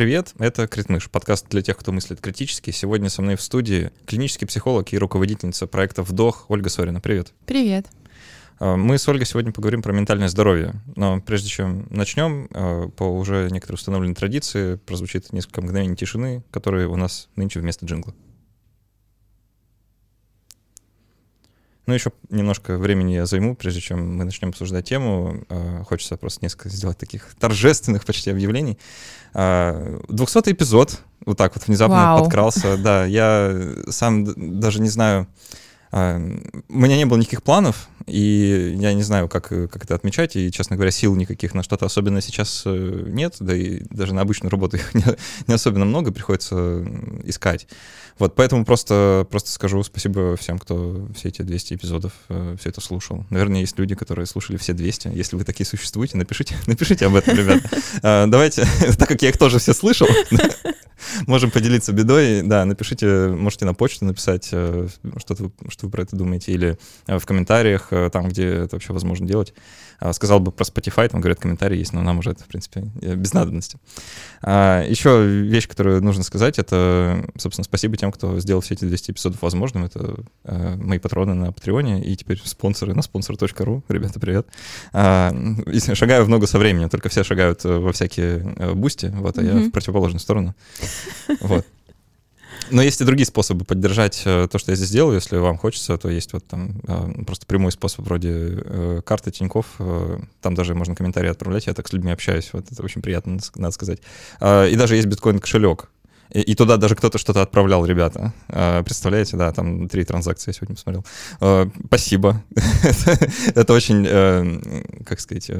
Привет, это Критмыш, подкаст для тех, кто мыслит критически. Сегодня со мной в студии клинический психолог и руководительница проекта «Вдох» Ольга Сорина. Привет. Привет. А, мы с Ольгой сегодня поговорим про ментальное здоровье. Но прежде чем начнем, а, по уже некоторой установленной традиции прозвучит несколько мгновений тишины, которые у нас нынче вместо джингла. Ну, еще немножко времени я займу, прежде чем мы начнем обсуждать тему. А, хочется просто несколько сделать таких торжественных почти объявлений. 200 эпизод вот так вот внезапно Вау. подкрался. Да, я сам даже не знаю, у меня не было никаких планов, и я не знаю, как, как это отмечать, и, честно говоря, сил никаких на что-то особенно сейчас э, нет, да и даже на обычную работу их не, не особенно много, приходится искать. Вот, поэтому просто, просто скажу спасибо всем, кто все эти 200 эпизодов э, все это слушал. Наверное, есть люди, которые слушали все 200. Если вы такие существуете, напишите, напишите об этом, ребята. А, давайте, так как я их тоже все слышал, можем поделиться бедой. Да, напишите, можете на почту написать, э, что, вы про это думаете, или э, в комментариях, э, там, где это вообще возможно делать. А, сказал бы про Spotify, там, говорят, комментарии есть, но нам уже это, в принципе, без надобности. А, еще вещь, которую нужно сказать, это, собственно, спасибо тем, кто сделал все эти 200 эпизодов возможным. Это мои патроны на Патреоне и теперь спонсоры на sponsor.ru. Ребята, привет. А, шагаю в ногу со временем, только все шагают во всякие Boosty, вот, а mm-hmm. я в противоположную сторону. Вот. Но есть и другие способы поддержать э, то, что я здесь делаю. Если вам хочется, то есть вот там э, просто прямой способ вроде э, карты Тиньков. Там даже можно комментарии отправлять. Я так с людьми общаюсь. Вот это очень приятно, надо сказать. И даже есть биткоин-кошелек. И, туда даже кто-то что-то отправлял, ребята. Представляете, да, там три транзакции я сегодня посмотрел. Спасибо. Это очень, как сказать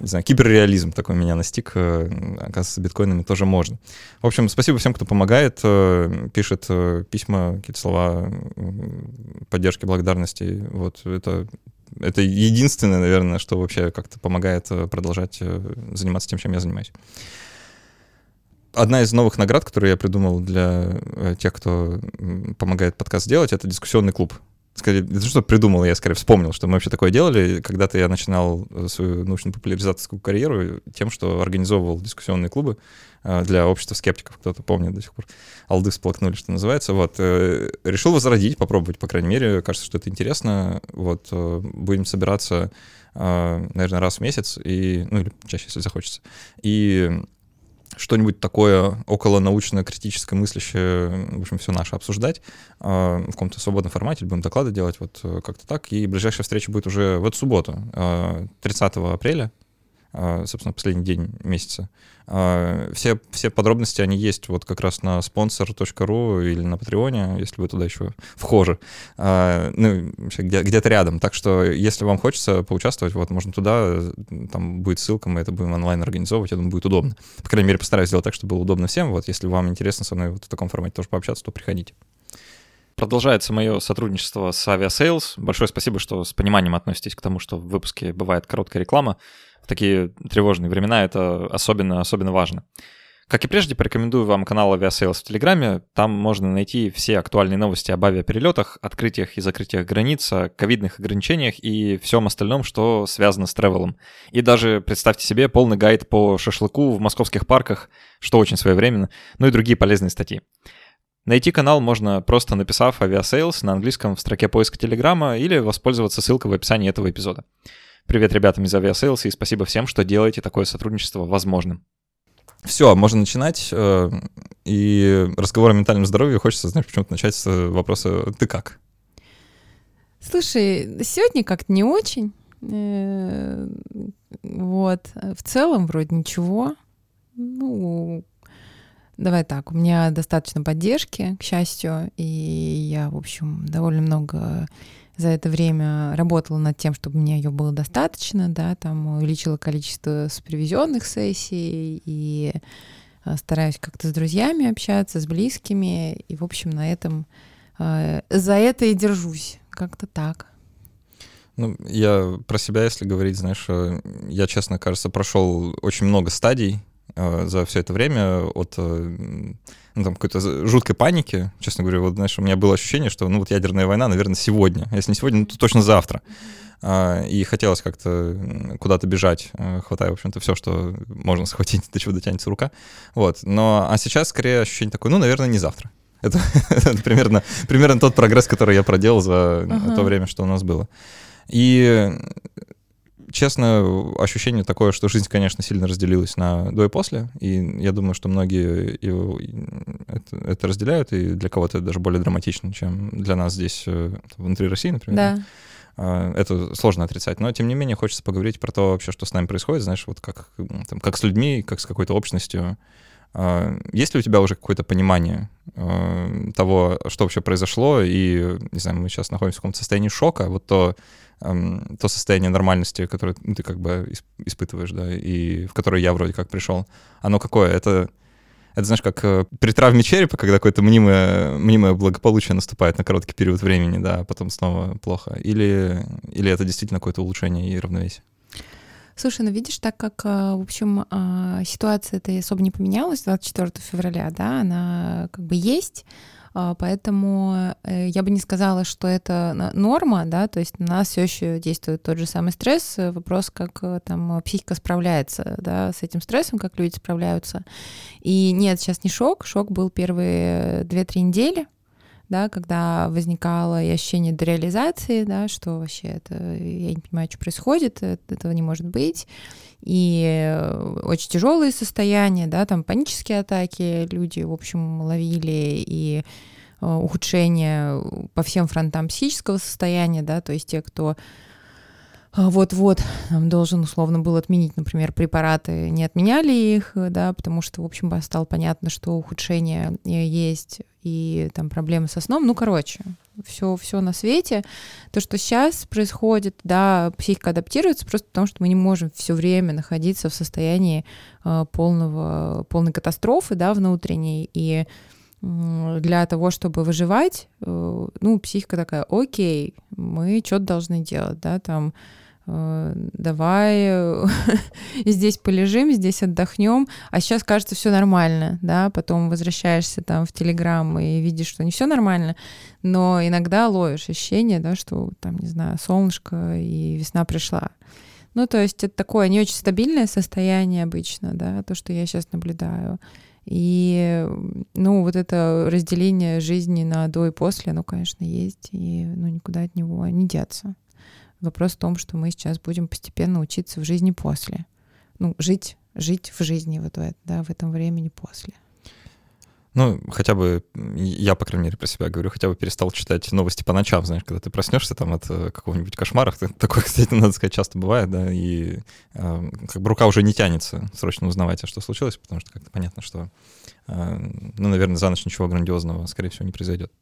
не знаю, киберреализм такой меня настиг. Э, оказывается, биткоинами тоже можно. В общем, спасибо всем, кто помогает, э, пишет э, письма, какие-то слова поддержки, благодарности. Вот это это единственное, наверное, что вообще как-то помогает продолжать заниматься тем, чем я занимаюсь. Одна из новых наград, которую я придумал для тех, кто помогает подкаст делать, это дискуссионный клуб скорее, это что придумал, я скорее вспомнил, что мы вообще такое делали. Когда-то я начинал свою научно-популяризаторскую карьеру тем, что организовывал дискуссионные клубы э, для общества скептиков, кто-то помнит до сих пор. Алды всплакнули, что называется. Вот. Э, решил возродить, попробовать, по крайней мере. Кажется, что это интересно. Вот. Э, будем собираться, наверное, раз в месяц, и, ну или чаще, если захочется. И что-нибудь такое около научно-критическое мыслящее, в общем, все наше обсуждать э, в каком-то свободном формате, будем доклады делать вот э, как-то так. И ближайшая встреча будет уже в эту субботу, э, 30 апреля а, собственно, последний день месяца. А, все, все подробности, они есть вот как раз на sponsor.ru или на Патреоне, если вы туда еще вхожи, а, ну, где, где-то рядом. Так что, если вам хочется поучаствовать, вот, можно туда, там будет ссылка, мы это будем онлайн организовывать, я думаю, будет удобно. По крайней мере, постараюсь сделать так, чтобы было удобно всем. Вот, если вам интересно со мной вот в таком формате тоже пообщаться, то приходите. Продолжается мое сотрудничество с Aviasales. Большое спасибо, что с пониманием относитесь к тому, что в выпуске бывает короткая реклама такие тревожные времена это особенно, особенно важно. Как и прежде, порекомендую вам канал Aviasales в Телеграме. Там можно найти все актуальные новости об авиаперелетах, открытиях и закрытиях границ, ковидных ограничениях и всем остальном, что связано с тревелом. И даже, представьте себе, полный гайд по шашлыку в московских парках, что очень своевременно, ну и другие полезные статьи. Найти канал можно просто написав Aviasales на английском в строке поиска Телеграма или воспользоваться ссылкой в описании этого эпизода. Привет ребятам из Aviasales и спасибо всем, что делаете такое сотрудничество возможным. Все, можно начинать. Э, и разговор о ментальном здоровье хочется, знаешь, почему-то начать с вопроса «ты как?». Слушай, сегодня как-то не очень. Э, вот. В целом вроде ничего. Ну, давай так, у меня достаточно поддержки, к счастью, и я, в общем, довольно много за это время работала над тем, чтобы мне ее было достаточно, да, там увеличила количество супервизионных сессий и э, стараюсь как-то с друзьями общаться, с близкими, и, в общем, на этом э, за это и держусь, как-то так. Ну, я про себя, если говорить, знаешь, э, я, честно кажется, прошел очень много стадий э, за все это время от э, ну, там, какой-то жуткой паники. Честно говоря, вот, знаешь, у меня было ощущение, что, ну, вот ядерная война, наверное, сегодня. Если не сегодня, ну, то точно завтра. А, и хотелось как-то куда-то бежать, э, хватая, в общем-то, все, что можно схватить, до чего дотянется рука. Вот. Но, а сейчас скорее ощущение такое, ну, наверное, не завтра. Это, это примерно, примерно тот прогресс, который я проделал за uh-huh. то время, что у нас было. И честно, ощущение такое, что жизнь, конечно, сильно разделилась на до и после, и я думаю, что многие его, это, это разделяют, и для кого-то это даже более драматично, чем для нас здесь э, внутри России, например. Да. А, это сложно отрицать, но тем не менее хочется поговорить про то вообще, что с нами происходит, знаешь, вот как, там, как с людьми, как с какой-то общностью. А, есть ли у тебя уже какое-то понимание а, того, что вообще произошло, и, не знаю, мы сейчас находимся в каком-то состоянии шока, вот то, то состояние нормальности, которое ты как бы испытываешь, да, и в которое я вроде как пришел, оно какое? Это это, знаешь, как э, при травме черепа, когда какое-то мнимое, мнимое благополучие наступает на короткий период времени, да, а потом снова плохо. Или, или это действительно какое-то улучшение и равновесие? Слушай, ну видишь, так как, э, в общем, э, ситуация-то особо не поменялась 24 февраля, да, она как бы есть, а, поэтому э, я бы не сказала, что это норма, да, то есть на нас все еще действует тот же самый стресс. Вопрос, как э, там психика справляется, да, с этим стрессом, как люди справляются. И нет, сейчас не шок, шок был первые 2-3 недели, да, когда возникало и ощущение дереализации, да, что вообще это, я не понимаю, что происходит, этого не может быть, и очень тяжелые состояния, да, там панические атаки люди, в общем, ловили, и э, ухудшение по всем фронтам психического состояния, да, то есть те, кто а, вот-вот должен условно был отменить, например, препараты, не отменяли их, да, потому что, в общем, стало понятно, что ухудшение э, есть и там проблемы со сном. Ну, короче, все, все на свете. То, что сейчас происходит, да, психика адаптируется просто потому, что мы не можем все время находиться в состоянии э, полного, полной катастрофы, да, внутренней, и для того, чтобы выживать, э, ну, психика такая, окей, мы что-то должны делать, да, там, Э, давай здесь полежим, здесь отдохнем, а сейчас кажется все нормально, да, потом возвращаешься там в Телеграм и видишь, что не все нормально, но иногда ловишь ощущение, да, что там, не знаю, солнышко и весна пришла. Ну, то есть это такое не очень стабильное состояние обычно, да, то, что я сейчас наблюдаю. И, ну, вот это разделение жизни на до и после, оно, конечно, есть, и, ну, никуда от него не деться. Вопрос в том, что мы сейчас будем постепенно учиться в жизни после. Ну, жить, жить в жизни вот в, это, да, в этом времени после. Ну, хотя бы, я, по крайней мере, про себя говорю, хотя бы перестал читать новости по ночам, знаешь, когда ты проснешься там от э, какого-нибудь кошмара, такое, кстати, надо сказать, часто бывает, да, и э, как бы рука уже не тянется срочно узнавать, а что случилось, потому что как-то понятно, что, э, ну, наверное, за ночь ничего грандиозного, скорее всего, не произойдет.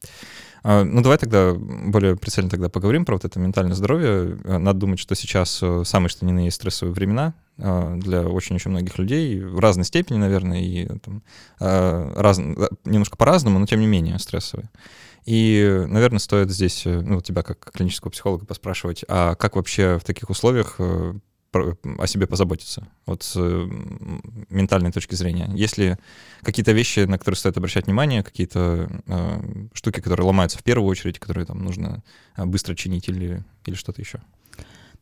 А, ну, давай тогда более прицельно тогда поговорим про вот это ментальное здоровье. А, надо думать, что сейчас э, самые что ни на есть стрессовые времена а, для очень-очень многих людей в разной степени, наверное, и там, раз, немножко по-разному, но тем не менее стрессовые. И, наверное, стоит здесь, э, ну, тебя как клинического психолога поспрашивать, а как вообще в таких условиях э, о себе позаботиться, вот с ментальной точки зрения. Есть ли какие-то вещи, на которые стоит обращать внимание, какие-то э, штуки, которые ломаются в первую очередь, которые там нужно а, быстро чинить или, или что-то еще?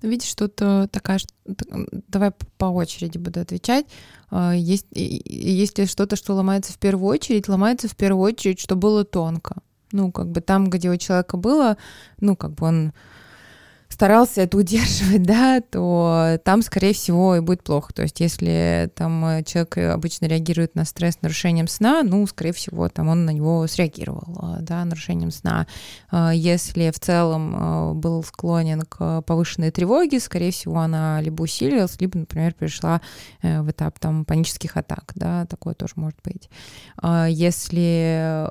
Ну, видишь, тут такая... Давай по очереди буду отвечать. А, есть, если что-то, что ломается в первую очередь, ломается в первую очередь, что было тонко. Ну, как бы там, где у человека было, ну, как бы он старался это удерживать, да, то там, скорее всего, и будет плохо. То есть, если там э, человек обычно реагирует на стресс нарушением сна, ну, скорее всего, там он на него среагировал, э, да, нарушением сна. Э, если в целом был склонен к повышенной тревоге, скорее всего, она либо усилилась, либо, например, перешла в этап там панических атак, да, такое тоже может быть. Если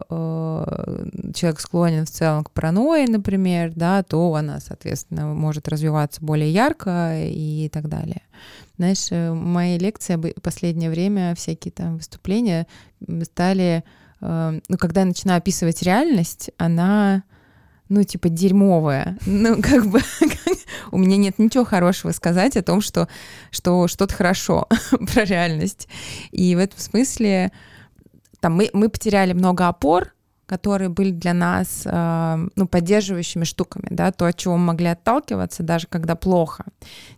человек склонен в целом к паранойи, например, да, то она, соответственно, может развиваться более ярко и так далее. Знаешь, э, мои лекции в последнее время, всякие там выступления стали, э, ну, когда я начинаю описывать реальность, она ну, типа, дерьмовое. Ну, как бы у меня нет ничего хорошего сказать о том, что, что что-то хорошо про реальность. И в этом смысле там мы, мы потеряли много опор, которые были для нас э, ну, поддерживающими штуками, да, то, от чего мы могли отталкиваться, даже когда плохо.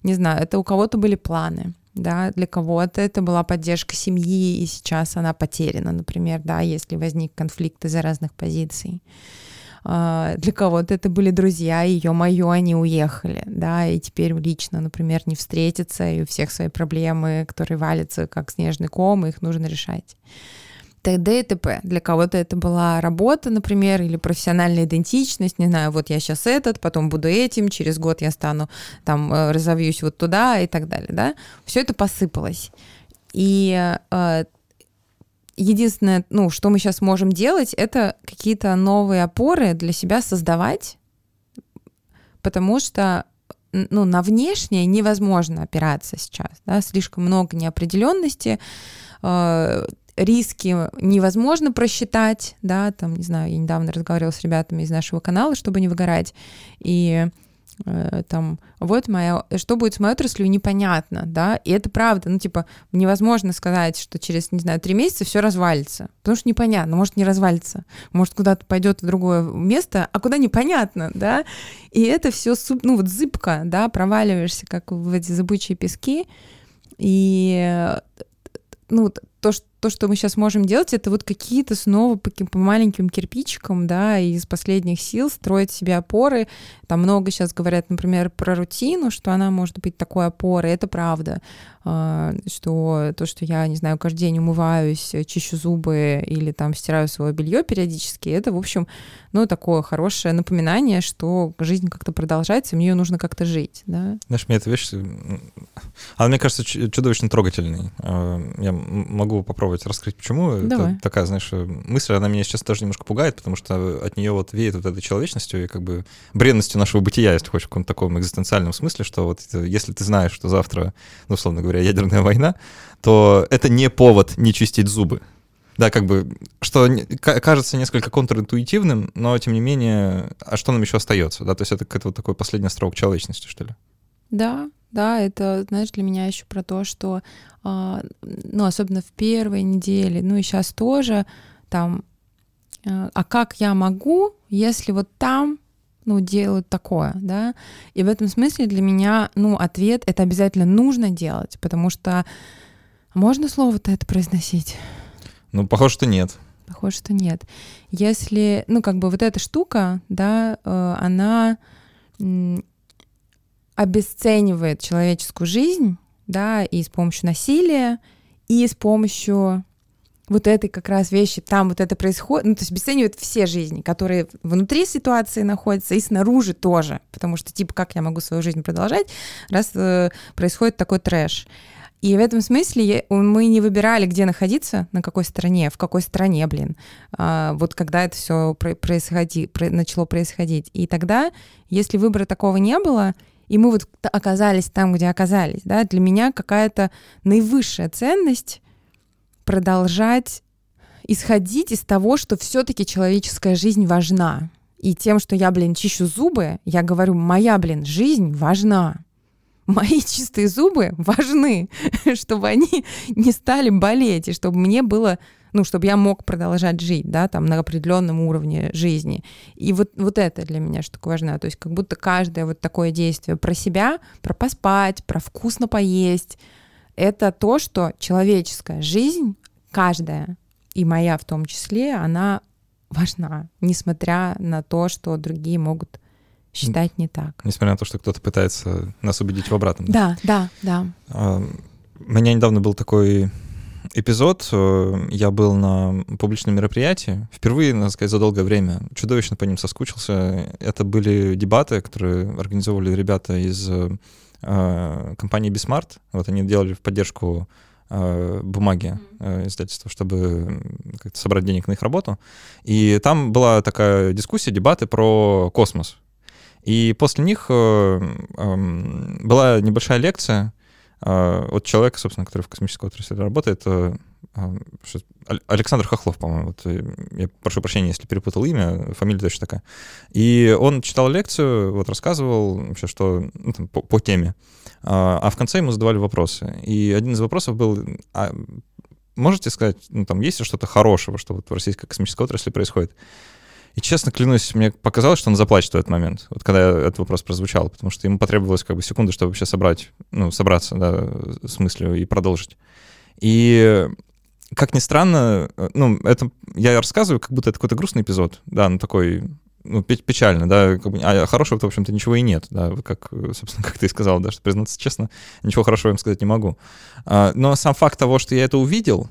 Не знаю, это у кого-то были планы, да, для кого-то это была поддержка семьи, и сейчас она потеряна, например, да, если возник конфликт из-за разных позиций. Э, для кого-то это были друзья, ее мое, они уехали, да, и теперь лично, например, не встретиться, и у всех свои проблемы, которые валятся как снежный ком, их нужно решать т.д. и т.п. Для кого-то это была работа, например, или профессиональная идентичность, не знаю, вот я сейчас этот, потом буду этим, через год я стану, там, э, разовьюсь вот туда и так далее, да. Все это посыпалось. И э, единственное, ну, что мы сейчас можем делать, это какие-то новые опоры для себя создавать, потому что ну, на внешнее невозможно опираться сейчас, да, слишком много неопределенности, э, риски невозможно просчитать, да, там, не знаю, я недавно разговаривала с ребятами из нашего канала, чтобы не выгорать, и э, там, вот моя, что будет с моей отраслью, непонятно, да, и это правда, ну, типа, невозможно сказать, что через, не знаю, три месяца все развалится, потому что непонятно, может не развалится, может куда-то пойдет в другое место, а куда непонятно, да, и это все, ну, вот зыбко, да, проваливаешься, как в эти зыбучие пески, и ну, то, что то, что мы сейчас можем делать, это вот какие-то снова по, по маленьким кирпичикам, да, из последних сил строить себе опоры. Там много сейчас говорят, например, про рутину, что она может быть такой опорой. Это правда, а, что то, что я, не знаю, каждый день умываюсь, чищу зубы или там стираю свое белье периодически, это, в общем, ну, такое хорошее напоминание, что жизнь как-то продолжается, мне ее нужно как-то жить, да. Знаешь, мне эта вещь, она, мне кажется, чудовищно трогательной. А, я могу попробовать попробовать раскрыть, почему. Давай. Это такая, знаешь, мысль, она меня сейчас тоже немножко пугает, потому что от нее вот веет вот этой человечностью и как бы бренностью нашего бытия, если хочешь, в каком-то таком экзистенциальном смысле, что вот если ты знаешь, что завтра, ну, условно говоря, ядерная война, то это не повод не чистить зубы. Да, как бы, что кажется несколько контринтуитивным, но тем не менее, а что нам еще остается? Да, то есть это какой-то вот такой последний строк человечности, что ли? Да, да, это, знаешь, для меня еще про то, что, а, ну, особенно в первой неделе, ну и сейчас тоже, там, а, а как я могу, если вот там ну, делают такое, да, и в этом смысле для меня, ну, ответ — это обязательно нужно делать, потому что можно слово-то это произносить? Ну, похоже, что нет. Похоже, что нет. Если, ну, как бы вот эта штука, да, э, она обесценивает человеческую жизнь, да, и с помощью насилия, и с помощью вот этой как раз вещи, там вот это происходит, ну, то есть обесценивает все жизни, которые внутри ситуации находятся и снаружи тоже, потому что, типа, как я могу свою жизнь продолжать, раз э, происходит такой трэш. И в этом смысле мы не выбирали, где находиться, на какой стороне, в какой стране, блин, а, вот когда это все происходи, начало происходить. И тогда, если выбора такого не было, и мы вот оказались там, где оказались, да, для меня какая-то наивысшая ценность продолжать исходить из того, что все-таки человеческая жизнь важна. И тем, что я, блин, чищу зубы, я говорю, моя, блин, жизнь важна. Мои чистые зубы важны, чтобы они не стали болеть, и чтобы мне было ну, чтобы я мог продолжать жить, да, там, на определенном уровне жизни. И вот, вот это для меня штука важна. То есть как будто каждое вот такое действие про себя, про поспать, про вкусно поесть, это то, что человеческая жизнь, каждая, и моя в том числе, она важна, несмотря на то, что другие могут считать не так. Несмотря на то, что кто-то пытается нас убедить в обратном. Да, да, да. да. У меня недавно был такой эпизод. Э, я был на публичном мероприятии. Впервые, надо сказать, за долгое время. Чудовищно по ним соскучился. Это были дебаты, которые организовывали ребята из э, компании Bismart. Вот они делали в поддержку э, бумаги э, издательства, чтобы собрать денег на их работу. И там была такая дискуссия, дебаты про космос. И после них э, э, была небольшая лекция, от человека, собственно, который в космической отрасли работает, э, а, Александр Хохлов, по-моему. Вот, э, я прошу прощения, если перепутал имя, фамилия точно такая. И он читал лекцию, вот рассказывал вообще, что ну, там, по, по теме. А, а в конце ему задавали вопросы. И один из вопросов был, а можете сказать, ну там есть ли что-то хорошего, что вот в российской космической отрасли происходит? И честно клянусь, мне показалось, что он заплачет в этот момент, вот когда этот вопрос прозвучал, потому что ему потребовалось как бы секунды, чтобы вообще собрать, ну, собраться, да, с мыслью и продолжить. И как ни странно, ну, это я рассказываю, как будто это какой-то грустный эпизод, да, ну, такой, ну, печально, да, как бы, а хорошего-то, в общем-то, ничего и нет, да, как, собственно, как ты и сказал, да, что, признаться честно, ничего хорошего им сказать не могу. А, но сам факт того, что я это увидел,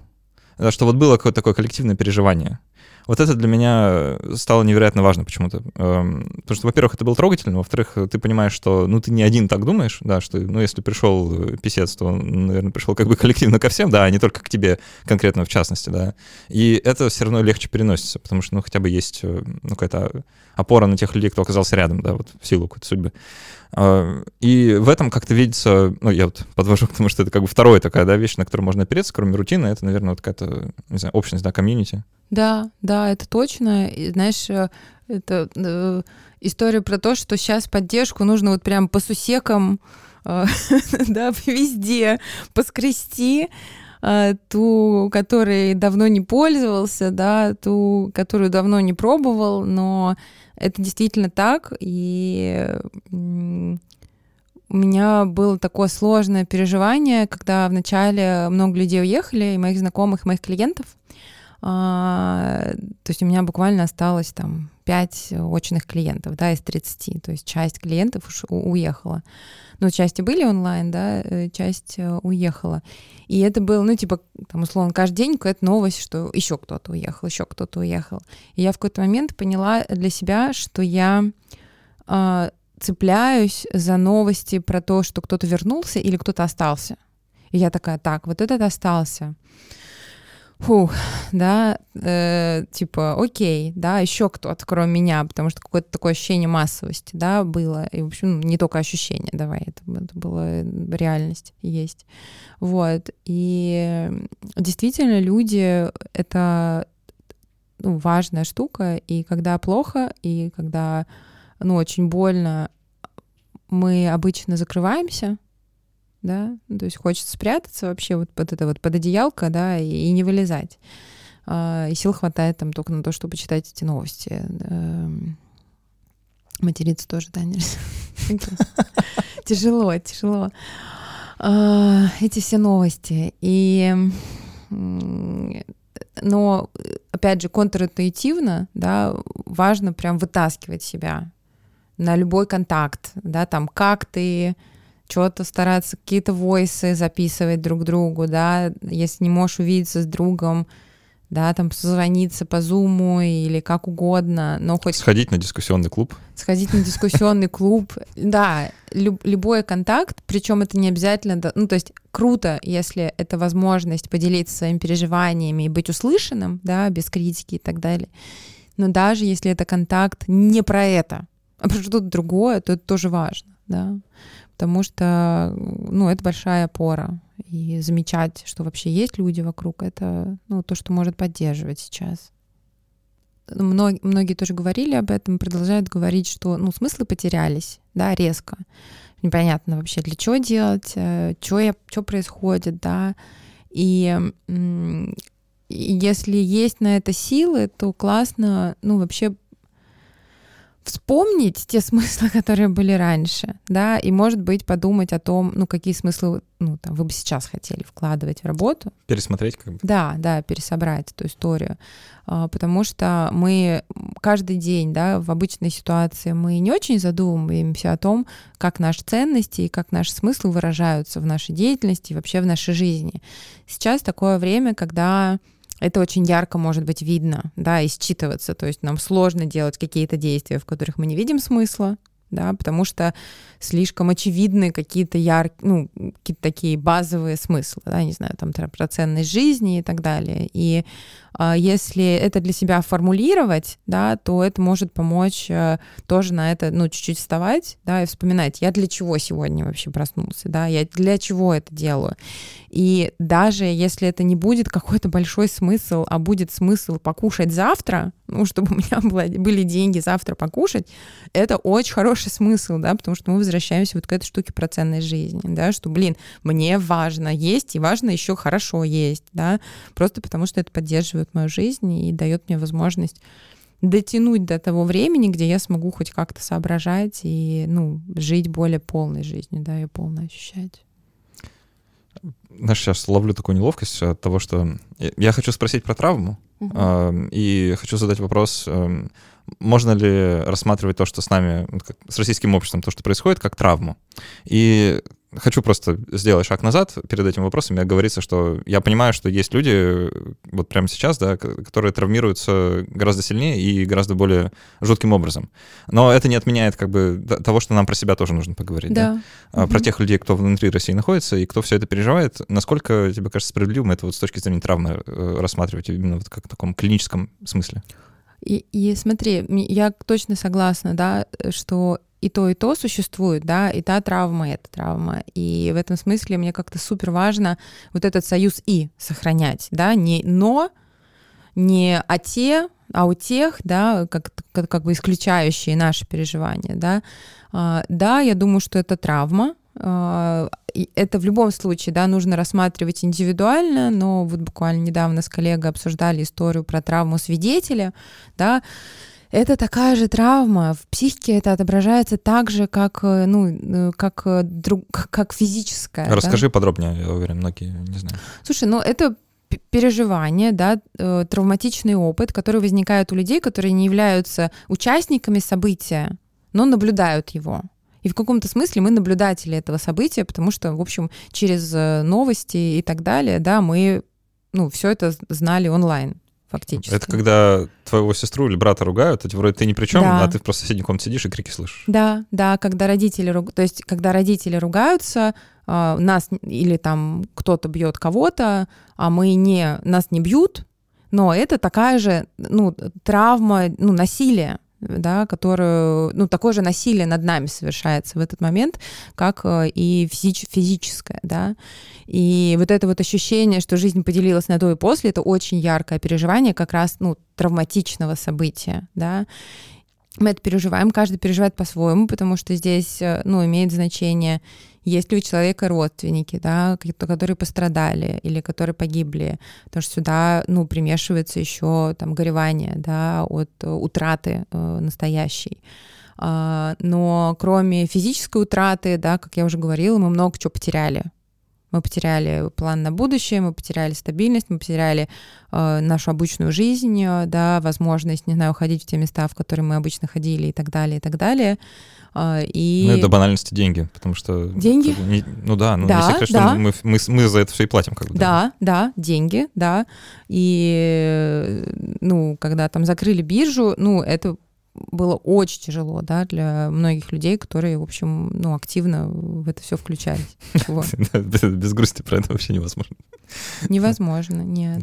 да, что вот было какое-то такое коллективное переживание, вот это для меня стало невероятно важно почему-то. Эм, потому что, во-первых, это было трогательно, во-вторых, ты понимаешь, что, ну, ты не один так думаешь, да, что, ну, если пришел писец, то он, наверное, пришел как бы коллективно ко всем, да, а не только к тебе конкретно в частности, да. И это все равно легче переносится, потому что, ну, хотя бы есть, э, ну, какая-то опора на тех людей, кто оказался рядом, да, вот в силу какой-то судьбы. А, и в этом как-то видится, ну, я вот подвожу к тому, что это как бы вторая такая, да, вещь, на которую можно опереться, кроме рутины, это, наверное, вот какая-то, не знаю, общность, да, комьюнити. Да, да, это точно. И, знаешь, э, это э, история про то, что сейчас поддержку нужно вот прям по сусекам, э, да, везде поскрести, ту, которой давно не пользовался, да, ту, которую давно не пробовал, но это действительно так, и у меня было такое сложное переживание, когда вначале много людей уехали, и моих знакомых, и моих клиентов. А, то есть у меня буквально осталось там 5 очных клиентов, да, из 30. То есть часть клиентов уж уехала. Ну, части были онлайн, да, э, часть э, уехала. И это было, ну, типа, там, условно, каждый день какая-то новость, что еще кто-то уехал, еще кто-то уехал. И я в какой-то момент поняла для себя, что я э, цепляюсь за новости про то, что кто-то вернулся или кто-то остался. И я такая, так, вот этот остался фух, да, э, типа, окей, да, еще кто-то, кроме меня, потому что какое-то такое ощущение массовости, да, было, и, в общем, не только ощущение, давай, это, это была реальность есть, вот, и действительно люди — это ну, важная штука, и когда плохо, и когда, ну, очень больно, мы обычно закрываемся, да, то есть хочется спрятаться вообще вот под это вот под одеялко, да, и, и не вылезать. А, и сил хватает там только на то, чтобы читать эти новости. Эм, материться тоже, да, нельзя. Тяжело, тяжело. А, эти все новости. И но, опять же, контринтуитивно, да, важно прям вытаскивать себя на любой контакт, да, там, как ты что-то стараться, какие-то войсы записывать друг другу, да, если не можешь увидеться с другом, да, там созвониться по зуму или как угодно, но хоть... Сходить на дискуссионный клуб. Сходить на дискуссионный клуб, да, люб, любой контакт, причем это не обязательно, ну, то есть круто, если это возможность поделиться своими переживаниями и быть услышанным, да, без критики и так далее, но даже если это контакт не про это, а про что-то другое, то это тоже важно, да потому что, ну, это большая опора. И замечать, что вообще есть люди вокруг, это, ну, то, что может поддерживать сейчас. Мног, многие тоже говорили об этом, продолжают говорить, что, ну, смыслы потерялись, да, резко. Непонятно вообще, для чего делать, э, что, я, что происходит, да. И, если есть на это силы, то классно, ну, вообще вспомнить те смыслы, которые были раньше, да, и, может быть, подумать о том, ну, какие смыслы, ну, там, вы бы сейчас хотели вкладывать в работу. Пересмотреть как бы. Да, да, пересобрать эту историю. А, потому что мы каждый день, да, в обычной ситуации мы не очень задумываемся о том, как наши ценности и как наши смыслы выражаются в нашей деятельности и вообще в нашей жизни. Сейчас такое время, когда это очень ярко может быть видно, да, и считываться. То есть нам сложно делать какие-то действия, в которых мы не видим смысла, да, потому что слишком очевидны какие-то яркие, ну, какие-то такие базовые смыслы, да, не знаю, там про ценность жизни и так далее. И если это для себя формулировать, да, то это может помочь э, тоже на это, ну, чуть-чуть вставать, да, и вспоминать, я для чего сегодня вообще проснулся, да, я для чего это делаю. И даже если это не будет какой-то большой смысл, а будет смысл покушать завтра, ну, чтобы у меня было, были деньги завтра покушать, это очень хороший смысл, да, потому что мы возвращаемся вот к этой штуке про ценность жизни, да, что, блин, мне важно есть, и важно еще хорошо есть, да, просто потому что это поддерживает мою жизнь и дает мне возможность дотянуть до того времени, где я смогу хоть как-то соображать и, ну, жить более полной жизнью, да, и полно ощущать. Знаешь, сейчас ловлю такую неловкость от того, что я хочу спросить про травму, uh-huh. и хочу задать вопрос, э, можно ли рассматривать то, что с нами, с российским обществом, то, что происходит, как травму. И хочу просто сделать шаг назад перед этим вопросом и говорится, что я понимаю, что есть люди, вот прямо сейчас, да, которые травмируются гораздо сильнее и гораздо более жутким образом. Но это не отменяет как бы того, что нам про себя тоже нужно поговорить. Да. да? Угу. Про тех людей, кто внутри России находится и кто все это переживает. Насколько тебе кажется справедливым это вот с точки зрения травмы э, рассматривать именно вот как в таком клиническом смысле? И, и смотри, я точно согласна, да, что и то, и то существует, да, и та травма, и эта травма. И в этом смысле мне как-то супер важно вот этот союз «и» сохранять, да, не «но», не «а те», а у тех, да, как, как, как бы исключающие наши переживания, да. А, да, я думаю, что это травма, а, это в любом случае, да, нужно рассматривать индивидуально, но вот буквально недавно с коллегой обсуждали историю про травму свидетеля, да, это такая же травма. В психике это отображается так же, как, э, ну, э, как, э, друг, как физическая. Расскажи да? подробнее, я уверен, многие не знают. Слушай, ну это переживание, да, травматичный опыт, который возникает у людей, которые не являются участниками события, но наблюдают его. И в каком-то смысле мы наблюдатели этого события, потому что, в общем, через новости и так далее, да, мы, ну, все это знали онлайн фактически. Это когда твоего сестру или брата ругают, а вроде ты ни при чем, да. а ты в просто соседней комнате сидишь и крики слышишь. Да, да, когда родители, руг... то есть когда родители ругаются, э, нас или там кто-то бьет кого-то, а мы не, нас не бьют, но это такая же, ну, травма, ну, насилие, да, которую, ну, такое же насилие над нами совершается в этот момент, как э, и физич, физическое, да. И вот это вот ощущение, что жизнь поделилась на до и после, это очень яркое переживание как раз, ну, травматичного события, да. Мы это переживаем, каждый переживает по-своему, потому что здесь, э, ну, имеет значение есть ли у человека родственники, да, которые пострадали или которые погибли, потому что сюда, ну, примешивается еще там горевание, да, от утраты э, настоящей. А, но кроме физической утраты, да, как я уже говорила, мы много чего потеряли. Мы потеряли план на будущее, мы потеряли стабильность, мы потеряли э, нашу обычную жизнь, да, возможность, не знаю, ходить в те места, в которые мы обычно ходили и так далее, и так далее. А, и... Ну, это банальности деньги, потому что... Деньги? Не, ну да, ну да, не секрет, да. что мы, мы, мы за это все и платим. Как бы, да. да, да, деньги, да. И, ну, когда там закрыли биржу, ну, это было очень тяжело, да, для многих людей, которые, в общем, ну, активно в это все включались. Без грусти про это вообще невозможно. Невозможно, нет.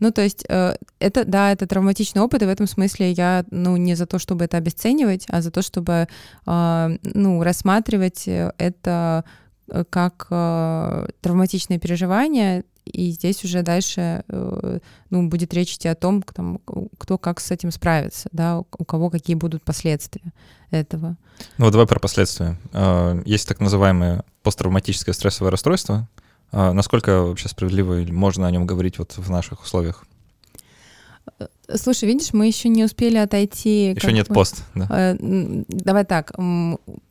Ну, то есть, э, это, да, это травматичный опыт, и в этом смысле я, ну, не за то, чтобы это обесценивать, а за то, чтобы, а, ну, рассматривать это э, как э, травматичное переживание, и здесь уже дальше э, ну, будет речь идти о том, там, кто как с этим справится, да, у кого какие будут последствия этого. Ну, давай про последствия. А, есть так называемое посттравматическое стрессовое расстройство. А, насколько вообще справедливо можно о нем говорить вот в наших условиях? Э, слушай, видишь, мы еще не успели отойти. Еще нет бы, пост, да. Э, давай так.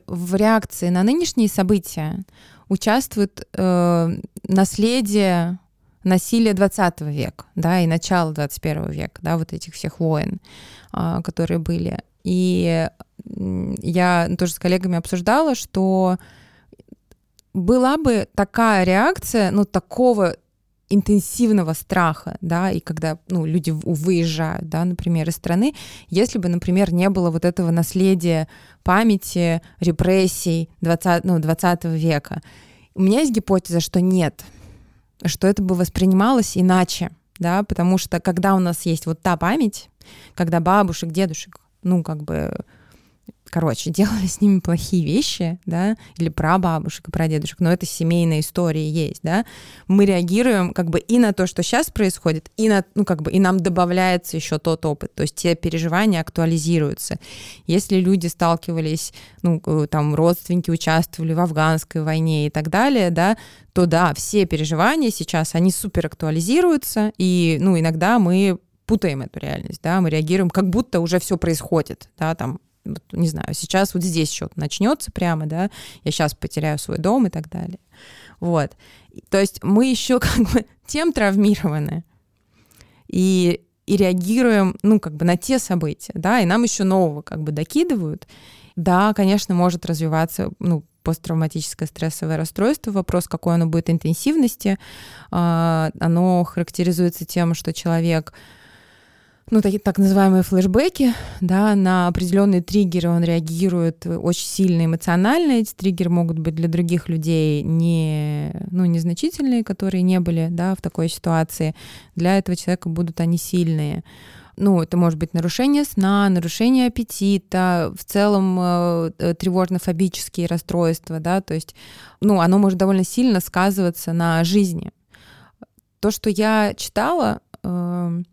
В реакции на нынешние события участвует э, наследие насилие 20 века, да, и начало 21 века, да, вот этих всех войн, а, которые были. И я тоже с коллегами обсуждала, что была бы такая реакция, ну, такого интенсивного страха, да, и когда, ну, люди выезжают, да, например, из страны, если бы, например, не было вот этого наследия памяти, репрессий 20, ну, 20 века. У меня есть гипотеза, что нет, что это бы воспринималось иначе. да, потому что когда у нас есть вот та память, когда бабушек, дедушек, ну, как бы короче, делали с ними плохие вещи, да, или про бабушек и про дедушек, но это семейная история есть, да, мы реагируем как бы и на то, что сейчас происходит, и на, ну, как бы, и нам добавляется еще тот опыт, то есть те переживания актуализируются. Если люди сталкивались, ну, э, там, родственники участвовали в афганской войне и так далее, да, то да, все переживания сейчас, они супер актуализируются, и, ну, иногда мы путаем эту реальность, да, мы реагируем, как будто уже все происходит, да, там вот, не знаю, сейчас вот здесь что-то начнется прямо, да, я сейчас потеряю свой дом и так далее. Вот. То есть мы еще как бы тем травмированы и, и реагируем, ну, как бы на те события, да, и нам еще нового как бы докидывают. Да, конечно, может развиваться, ну, посттравматическое стрессовое расстройство. Вопрос, какой оно будет интенсивности. А, оно характеризуется тем, что человек ну, такие так называемые флешбеки, да, на определенные триггеры он реагирует очень сильно эмоционально. Эти триггеры могут быть для других людей не, ну, незначительные, которые не были, да, в такой ситуации. Для этого человека будут они сильные. Ну, это может быть нарушение сна, нарушение аппетита, в целом э, э тревожно-фобические расстройства, да, то есть, ну, оно может довольно сильно сказываться на жизни. То, что я читала, э,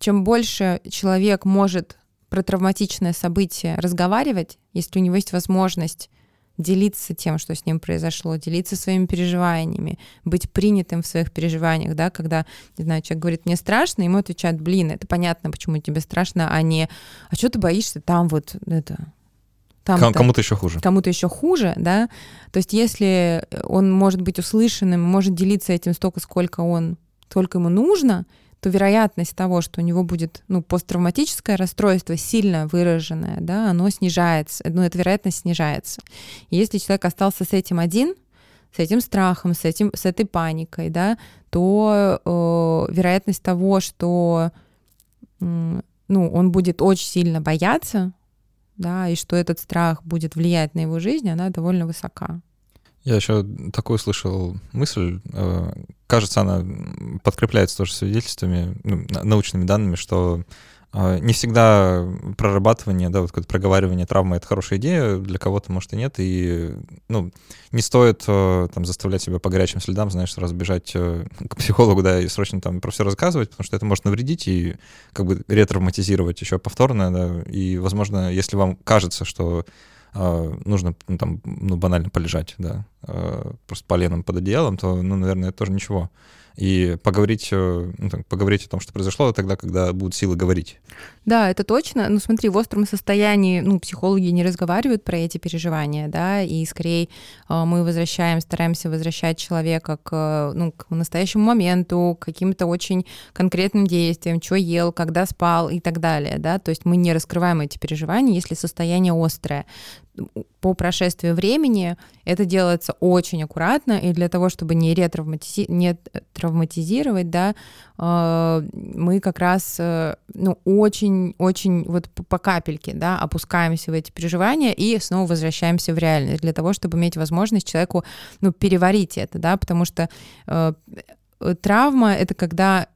чем больше человек может про травматичное событие разговаривать, если у него есть возможность делиться тем, что с ним произошло, делиться своими переживаниями, быть принятым в своих переживаниях, да, когда, не знаю, человек говорит, мне страшно, ему отвечают, блин, это понятно, почему тебе страшно, а не, а что ты боишься, там вот это, там кому-то еще хуже. Кому-то еще хуже, да. То есть если он может быть услышанным, может делиться этим столько, сколько он, сколько ему нужно, то вероятность того, что у него будет ну, посттравматическое расстройство сильно выраженное, да, оно снижается, ну, эта вероятность снижается. И если человек остался с этим один, с этим страхом, с, этим, с этой паникой, да, то э, вероятность того, что э, ну, он будет очень сильно бояться, да, и что этот страх будет влиять на его жизнь, она довольно высока. Я еще такую слышал мысль, э, кажется, она подкрепляется тоже свидетельствами, ну, научными данными, что э, не всегда прорабатывание, да, вот какое-то проговаривание травмы — это хорошая идея, для кого-то, может, и нет, и, ну, не стоит э, там заставлять себя по горячим следам, знаешь, сразу бежать к психологу, да, и срочно там про все рассказывать, потому что это может навредить и как бы ретравматизировать еще повторно, да, и, возможно, если вам кажется, что нужно ну, там, ну, банально полежать, да, а, просто поленом под одеялом, то, ну, наверное, это тоже ничего и поговорить, э, ну, так, поговорить о том, что произошло тогда, когда будут силы говорить. Да, это точно. Ну, смотри, в остром состоянии, ну, психологи не разговаривают про эти переживания, да, и скорее э, мы возвращаем, стараемся возвращать человека к, ну, к настоящему моменту, к каким-то очень конкретным действиям, что ел, когда спал и так далее, да, то есть мы не раскрываем эти переживания, если состояние острое по прошествии времени это делается очень аккуратно, и для того, чтобы не ретравматизи... не травматизировать, да, э, мы как раз, э, ну, очень-очень вот по капельке, да, опускаемся в эти переживания и снова возвращаемся в реальность для того, чтобы иметь возможность человеку, ну, переварить это, да, потому что э, травма — это когда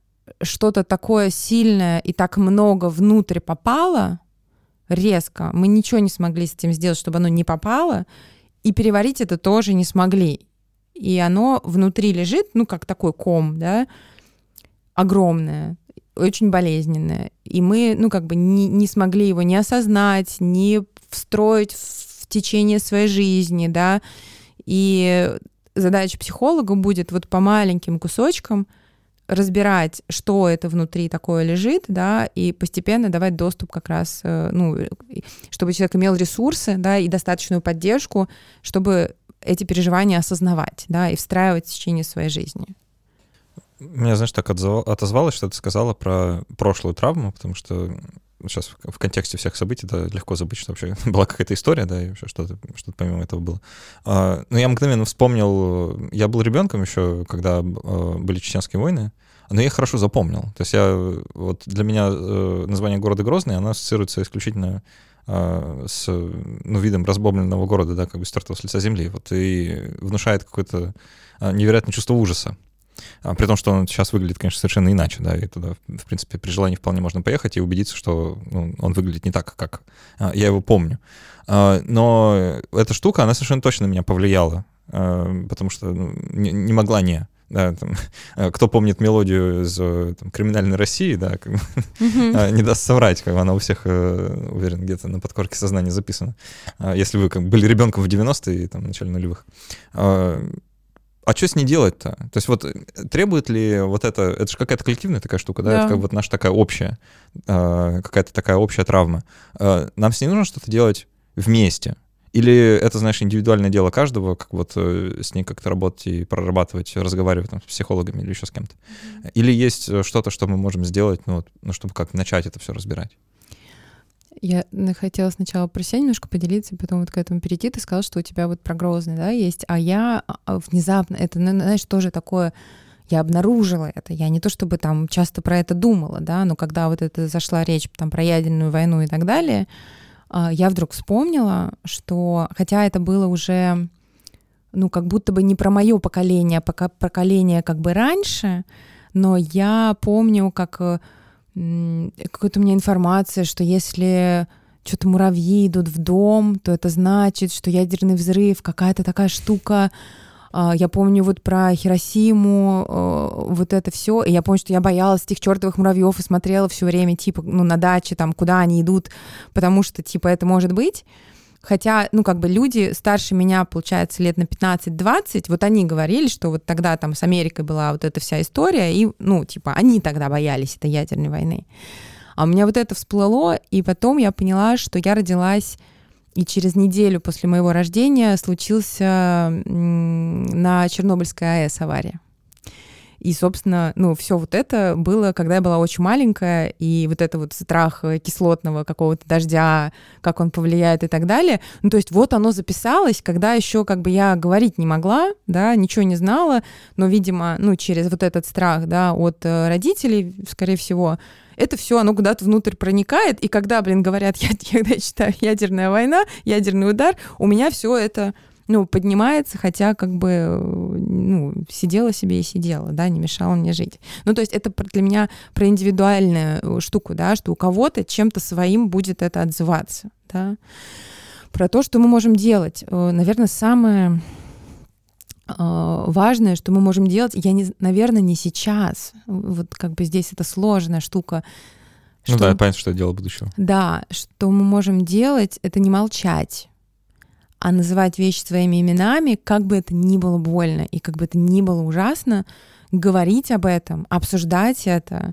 что-то такое сильное и так много внутрь попало, резко. Мы ничего не смогли с этим сделать, чтобы оно не попало, и переварить это тоже не смогли. И оно внутри лежит, ну, как такой ком, да, огромное, очень болезненное. И мы, ну, как бы не, не смогли его не осознать, не встроить в течение своей жизни, да. И задача психолога будет вот по маленьким кусочкам — разбирать, что это внутри такое лежит, да, и постепенно давать доступ как раз, э, ну, чтобы человек имел ресурсы, да, и достаточную поддержку, чтобы эти переживания осознавать, да, и встраивать в течение своей жизни. Меня, знаешь, так отозвалось, что ты сказала про прошлую травму, потому что сейчас в контексте всех событий, да, легко забыть, что вообще была какая-то история, да, и вообще что-то что помимо этого было. А, но я мгновенно вспомнил, я был ребенком еще, когда а, были чеченские войны, но я их хорошо запомнил. То есть я, вот для меня э, название города Грозный, оно ассоциируется исключительно а, с ну, видом разбомбленного города, да, как бы стертого с лица земли, вот, и внушает какое-то невероятное чувство ужаса. А, при том, что он сейчас выглядит, конечно, совершенно иначе, да, и туда, в принципе, при желании вполне можно поехать и убедиться, что ну, он выглядит не так, как а, я его помню. А, но эта штука, она совершенно точно на меня повлияла, потому что ну, не, могла не. Да, там, кто помнит мелодию из там, «Криминальной России», да, как, mm-hmm. не даст соврать, как она у всех, э, уверен, где-то на подкорке сознания записана. Если вы как, были ребенком в 90-е, там, в начале нулевых а что с ней делать-то? То есть вот э, требует ли вот это, это же какая-то коллективная такая штука, да, да. это как вот наша такая общая, э, какая-то такая общая травма. Э, нам с ней нужно что-то делать вместе? Или это, знаешь, индивидуальное дело каждого, как вот э, с ней как-то работать и прорабатывать, разговаривать там, с психологами или еще с кем-то? Mm-hmm. Или есть что-то, что мы можем сделать, ну, вот, ну, чтобы как начать это все разбирать? Я хотела сначала про себя немножко поделиться, потом вот к этому перейти. Ты сказал, что у тебя вот про Грозный, да, есть, а я а, внезапно, это, знаешь, тоже такое, я обнаружила это. Я не то чтобы там часто про это думала, да, но когда вот это зашла речь там про ядерную войну и так далее, а, я вдруг вспомнила, что, хотя это было уже, ну, как будто бы не про мое поколение, а поколение как бы раньше, но я помню, как э, какая-то у меня информация, что если что-то муравьи идут в дом, то это значит, что ядерный взрыв, какая-то такая штука. А, я помню вот про Хиросиму, э, вот это все. И я помню, что я боялась этих чертовых муравьев и смотрела все время, типа, ну, на даче, там, куда они идут, потому что, типа, это может быть. Хотя, ну, как бы люди старше меня, получается, лет на 15-20, вот они говорили, что вот тогда там с Америкой была вот эта вся история, и, ну, типа, они тогда боялись этой ядерной войны. А у меня вот это всплыло, и потом я поняла, что я родилась, и через неделю после моего рождения случился на Чернобыльской АЭС авария. И, собственно, ну, все вот это было, когда я была очень маленькая, и вот это вот страх кислотного какого-то дождя, как он повлияет и так далее. Ну, то есть вот оно записалось, когда еще как бы я говорить не могла, да, ничего не знала, но, видимо, ну, через вот этот страх, да, от э, родителей, скорее всего, это все, оно куда-то внутрь проникает, и когда, блин, говорят, я, когда я читаю ядерная война, ядерный удар, у меня все это ну, поднимается, хотя как бы, ну, сидела себе и сидела, да, не мешала мне жить. Ну, то есть это для меня про индивидуальную э, штуку, да, что у кого-то чем-то своим будет это отзываться, да. Про то, что мы можем делать. Э, Наверное, самое э, важное, что мы можем делать, я, не, наверное, не сейчас. Вот как бы здесь это сложная штука. Ну что, да, понятно, что это дело будущего. Да, что мы можем делать, это не молчать а называть вещи своими именами, как бы это ни было больно и как бы это ни было ужасно, говорить об этом, обсуждать это,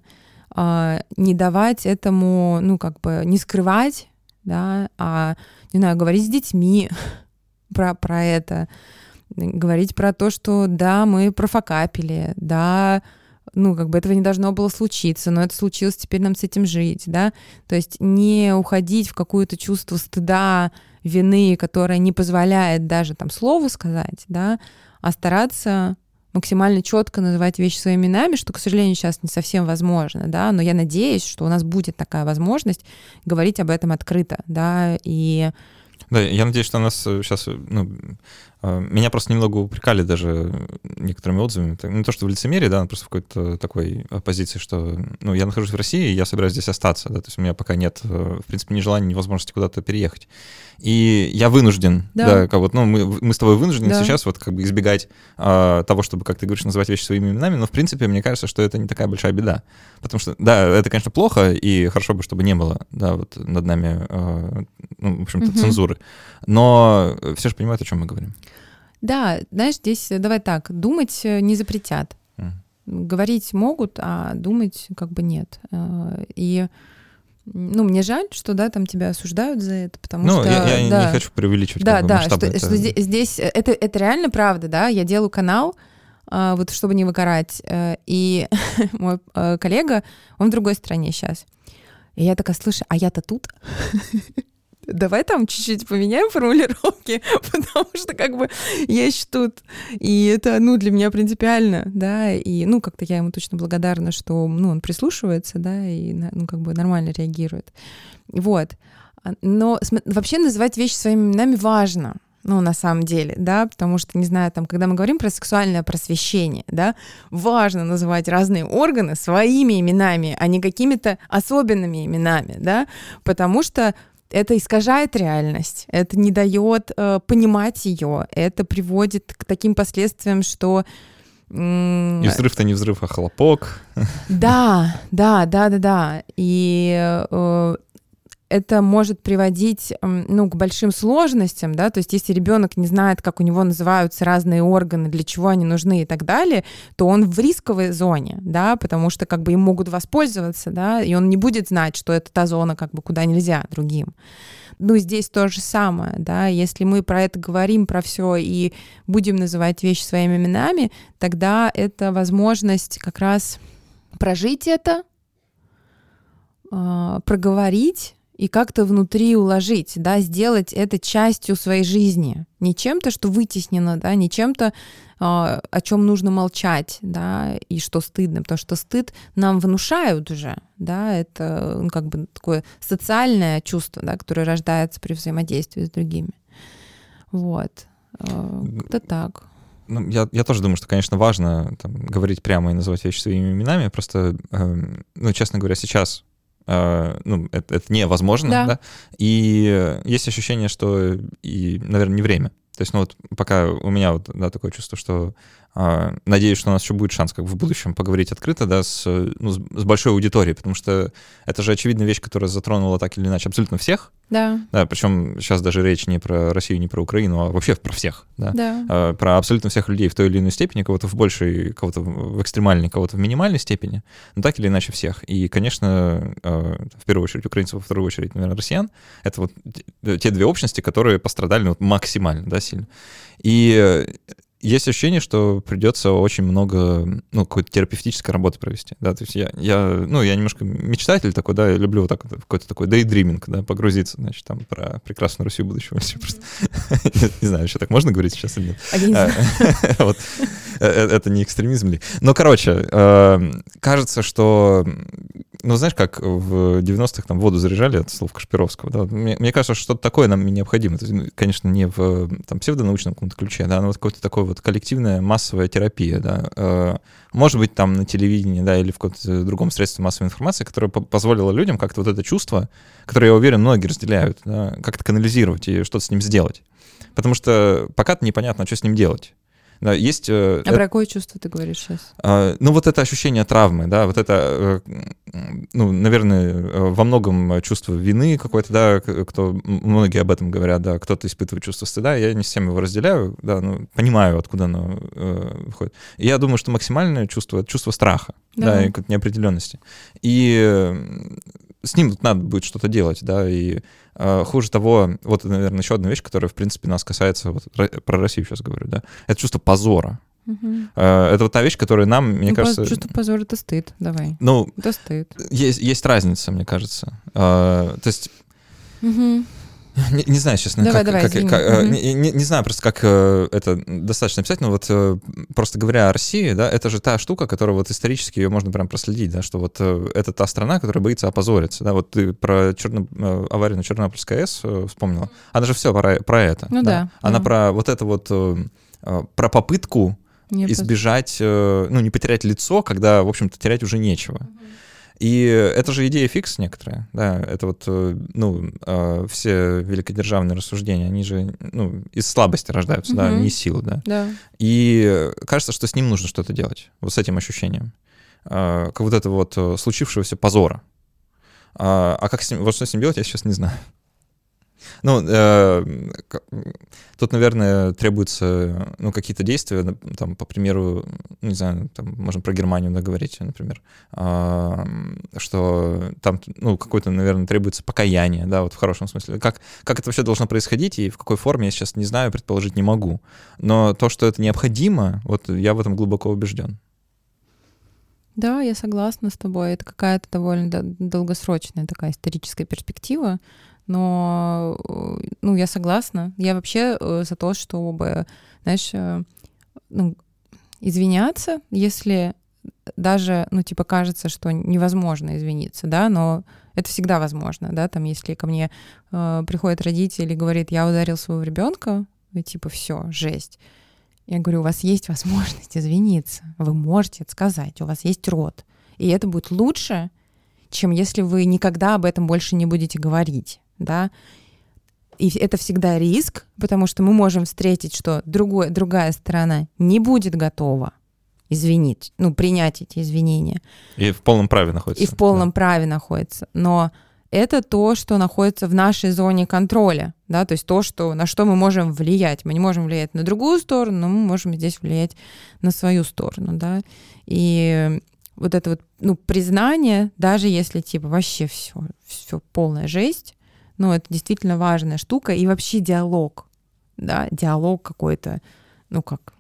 а, не давать этому, ну, как бы не скрывать, да, а, не знаю, говорить с детьми про, про это, говорить про то, что да, мы профокапили, да, ну, как бы этого не должно было случиться, но это случилось, теперь нам с этим жить, да, то есть не уходить в какое-то чувство стыда, вины, которая не позволяет даже там слову сказать, да, а стараться максимально четко называть вещи своими именами, что, к сожалению, сейчас не совсем возможно, да, но я надеюсь, что у нас будет такая возможность говорить об этом открыто, да, и да, я надеюсь, что у нас сейчас, э, ну, а, меня просто немного упрекали даже некоторыми отзывами. Не то, что в лицемерии, да, просто в какой-то такой позиции, что ну, я нахожусь в России, и я собираюсь здесь остаться. Да, то есть у меня пока нет, э, в принципе, ни желания, ни возможности куда-то переехать. И я вынужден, да, да как вот, ну, мы, мы с тобой вынуждены да. сейчас вот как бы избегать а, того, чтобы, как ты говоришь, называть вещи своими именами, но, в принципе, мне кажется, что это не такая большая беда. Потому что, да, это, конечно, плохо, и хорошо бы, чтобы не было, да, вот над нами, а, ну, в общем-то, угу. цензуры. Но все же понимают, о чем мы говорим. Да, знаешь, здесь э, давай так, думать э, не запретят. Mm. Говорить могут, а думать как бы нет. Э, и ну, мне жаль, что, да, там тебя осуждают за это, потому ну, что... Ну, я, я да, не хочу преувеличивать да, да. Что, это... что здесь, здесь это, это реально правда, да, я делаю канал, вот чтобы не выгорать, и мой коллега, он в другой стране сейчас. И я такая, слушай, а я-то тут давай там чуть-чуть поменяем формулировки, потому что как бы я тут. И это, ну, для меня принципиально, да, и, ну, как-то я ему точно благодарна, что, ну, он прислушивается, да, и, ну, как бы нормально реагирует. Вот. Но вообще называть вещи своими именами важно. ну, на самом деле, да, потому что, не знаю, там, когда мы говорим про сексуальное просвещение, да, важно называть разные органы своими именами, а не какими-то особенными именами, да, потому что это искажает реальность, это не дает э, понимать ее, это приводит к таким последствиям, что и взрыв-то не взрыв, а хлопок. Да, да, да, да, да. И э, это может приводить ну, к большим сложностям, да, то есть если ребенок не знает, как у него называются разные органы, для чего они нужны и так далее, то он в рисковой зоне, да, потому что как бы им могут воспользоваться, да, и он не будет знать, что это та зона, как бы куда нельзя другим. Ну, здесь то же самое, да, если мы про это говорим, про все и будем называть вещи своими именами, тогда это возможность как раз прожить это, а, проговорить, и как-то внутри уложить, да, сделать это частью своей жизни, не чем-то, что вытеснено, да, не чем-то, а, о чем нужно молчать, да, и что стыдно, потому что стыд нам внушают уже, да, это ну, как бы такое социальное чувство, да, которое рождается при взаимодействии с другими. Вот. А, как-то так. Ну, я, я тоже думаю, что, конечно, важно там, говорить прямо и называть вещи своими именами. Просто, э, ну, честно говоря, сейчас ну, это, это невозможно, да. да, и есть ощущение, что и, наверное, не время. То есть, ну вот пока у меня вот, да, такое чувство, что а, надеюсь, что у нас еще будет шанс как в будущем поговорить открыто, да, с, ну, с большой аудиторией, потому что это же очевидная вещь, которая затронула так или иначе абсолютно всех. Да. Да, причем сейчас даже речь не про Россию, не про Украину, а вообще про всех, да. да. А, про абсолютно всех людей в той или иной степени, кого-то в большей, кого-то в экстремальной, кого-то в минимальной степени, но так или иначе всех. И, конечно, а, в первую очередь украинцев, во вторую очередь, наверное, россиян, это вот те две общности, которые пострадали вот максимально, да, сильно. И есть ощущение, что придется очень много, ну, какой-то терапевтической работы провести, да, то есть я, я, ну, я немножко мечтатель такой, да, я люблю вот так вот какой-то такой дейдриминг, да, погрузиться, значит, там про прекрасную Россию будущего, не знаю, еще так можно говорить сейчас или нет? А, вот, э, э, это не экстремизм ли? Но, короче, эм, кажется, что ну, знаешь, как в 90-х там воду заряжали, это слово Кашпировского, да, мне, кажется, что что-то такое нам необходимо. Ну, конечно, не в там, псевдонаучном каком-то ключе, да, но вот какое-то такое вот коллективная массовая терапия, да. Э, может быть, там на телевидении, да, или в каком-то другом средстве массовой информации, которое позволило людям как-то вот это чувство, которое, я уверен, многие разделяют, да, как-то канализировать и что-то с ним сделать. Потому что пока-то непонятно, что с ним делать. Да, есть... Э, а это, про какое чувство ты говоришь сейчас? Э, ну, вот это ощущение травмы, да, вот это, э, ну, наверное, э, во многом чувство вины какое-то, да, кто, многие об этом говорят, да, кто-то испытывает чувство стыда, я не всем его разделяю, да, ну, понимаю, откуда оно э, выходит. И я думаю, что максимальное чувство — это чувство страха, да, да и неопределенности. И с ним тут надо будет что-то делать, да, и э, хуже того, вот, наверное, еще одна вещь, которая, в принципе, нас касается, вот про Россию сейчас говорю, да, это чувство позора. Угу. Э, это вот та вещь, которая нам, мне ну, кажется... Чувство позора — это стыд, давай. Ну, это стыд. Есть, есть разница, мне кажется. Э, то есть... Угу. Не, не знаю, честно, давай, как, давай, как, как угу. не, не, не знаю просто, как э, это достаточно писать, но вот э, просто говоря о России, да, это же та штука, которая вот исторически ее можно прям проследить, да, что вот э, это та страна, которая боится опозориться, да, вот ты про черно, аварию на Чернобыльской АЭС вспомнила, она же все про, про это, ну, да, да, она да. про вот это вот, про попытку не избежать, ну, не потерять лицо, когда, в общем-то, терять уже нечего. Угу. И это же идея фикс некоторая, да, это вот, э, ну, а, все великодержавные рассуждения, они же, ну, из слабости рождаются, угу. да, не из силы, да. да. И кажется, что с ним нужно что-то делать, вот с этим ощущением, а, как вот это вот э, случившегося позора. А, а как с ним, вот что с ним делать, я сейчас не знаю. Ну, э, тут, наверное, требуются ну, какие-то действия, там, по примеру, не знаю, там, можно про Германию договорить, например, э, что там, ну, какое-то, наверное, требуется покаяние, да, вот в хорошем смысле. Как, как это вообще должно происходить и в какой форме, я сейчас не знаю, предположить не могу. Но то, что это необходимо, вот я в этом глубоко убежден. Да, я согласна с тобой. Это какая-то довольно долгосрочная такая историческая перспектива но, ну, я согласна. Я вообще э, за то, чтобы, знаешь, э, ну, извиняться, если даже, ну, типа, кажется, что невозможно извиниться, да, но это всегда возможно, да, там, если ко мне э, приходит родитель и говорит, я ударил своего ребенка, вы типа все, жесть. Я говорю, у вас есть возможность извиниться, вы можете это сказать, у вас есть рот. И это будет лучше, чем если вы никогда об этом больше не будете говорить, да. И это всегда риск, потому что мы можем встретить, что другой, другая сторона не будет готова извинить, ну, принять эти извинения. И в полном праве находится. И в полном да. праве находится. Но это то, что находится в нашей зоне контроля, да, то есть то, что, на что мы можем влиять. Мы не можем влиять на другую сторону, но мы можем здесь влиять на свою сторону, да. И вот это вот, ну, признание, даже если, типа, вообще все, все полная жесть, ну, это действительно важная штука, и вообще диалог, да, диалог какой-то, ну, как